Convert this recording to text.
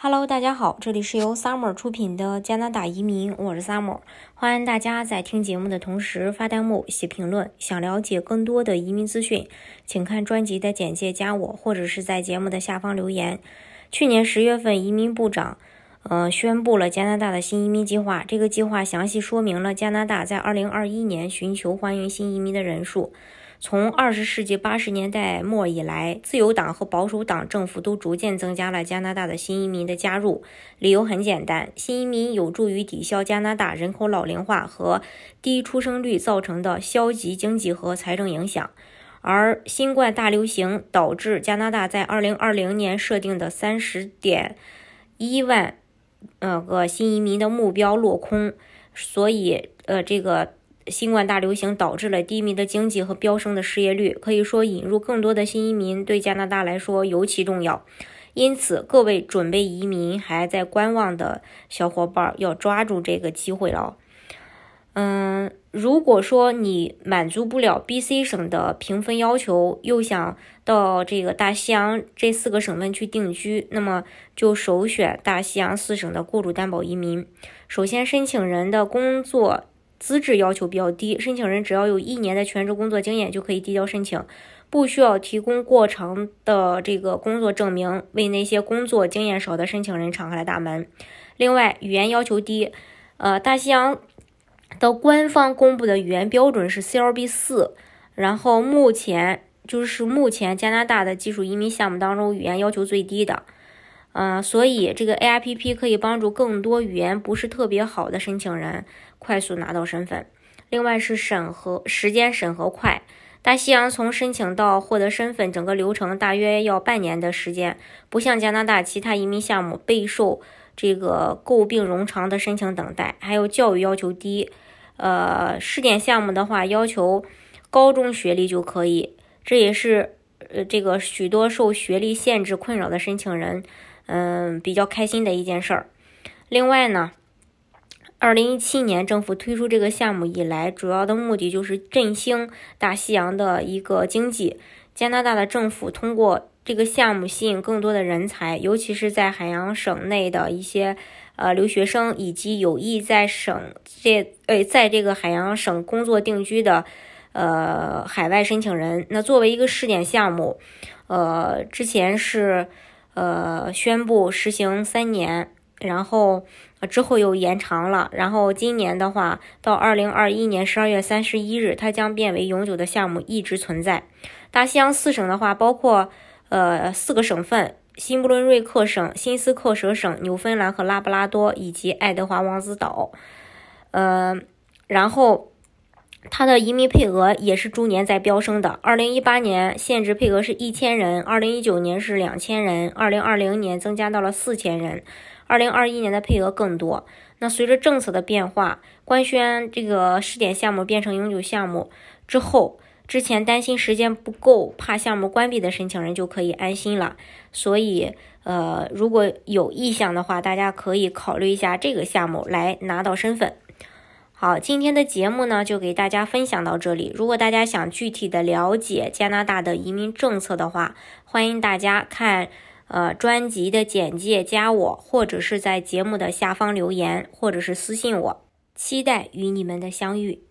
Hello，大家好，这里是由 Summer 出品的加拿大移民，我是 Summer，欢迎大家在听节目的同时发弹幕、写评论。想了解更多的移民资讯，请看专辑的简介，加我，或者是在节目的下方留言。去年十月份，移民部长，呃，宣布了加拿大的新移民计划。这个计划详细说明了加拿大在2021年寻求欢迎新移民的人数。从二十世纪八十年代末以来，自由党和保守党政府都逐渐增加了加拿大的新移民的加入。理由很简单，新移民有助于抵消加拿大人口老龄化和低出生率造成的消极经济和财政影响。而新冠大流行导致加拿大在二零二零年设定的三十点一万呃个新移民的目标落空，所以呃这个。新冠大流行导致了低迷的经济和飙升的失业率，可以说引入更多的新移民对加拿大来说尤其重要。因此，各位准备移民还在观望的小伙伴要抓住这个机会了。嗯，如果说你满足不了 BC 省的评分要求，又想到这个大西洋这四个省份去定居，那么就首选大西洋四省的雇主担保移民。首先，申请人的工作。资质要求比较低，申请人只要有一年的全职工作经验就可以递交申请，不需要提供过长的这个工作证明，为那些工作经验少的申请人敞开了大门。另外，语言要求低，呃，大西洋的官方公布的语言标准是 CLB 四，然后目前就是目前加拿大的技术移民项目当中语言要求最低的。嗯，所以这个 AIPP 可以帮助更多语言不是特别好的申请人快速拿到身份。另外是审核时间审核快，大西洋从申请到获得身份整个流程大约要半年的时间，不像加拿大其他移民项目备受这个诟病冗长的申请等待，还有教育要求低。呃，试点项目的话要求高中学历就可以，这也是呃这个许多受学历限制困扰的申请人。嗯，比较开心的一件事儿。另外呢，二零一七年政府推出这个项目以来，主要的目的就是振兴大西洋的一个经济。加拿大的政府通过这个项目吸引更多的人才，尤其是在海洋省内的一些呃留学生，以及有意在省这呃在这个海洋省工作定居的呃海外申请人。那作为一个试点项目，呃，之前是。呃，宣布实行三年，然后之后又延长了，然后今年的话，到二零二一年十二月三十一日，它将变为永久的项目，一直存在。大西洋四省的话，包括呃四个省份：新布伦瑞克省、新斯克舍省、纽芬兰和拉布拉多，以及爱德华王子岛。呃，然后。它的移民配额也是逐年在飙升的。二零一八年限制配额是一千人，二零一九年是两千人，二零二零年增加到了四千人，二零二一年的配额更多。那随着政策的变化，官宣这个试点项目变成永久项目之后，之前担心时间不够、怕项目关闭的申请人就可以安心了。所以，呃，如果有意向的话，大家可以考虑一下这个项目来拿到身份。好，今天的节目呢，就给大家分享到这里。如果大家想具体的了解加拿大的移民政策的话，欢迎大家看呃专辑的简介，加我，或者是在节目的下方留言，或者是私信我。期待与你们的相遇。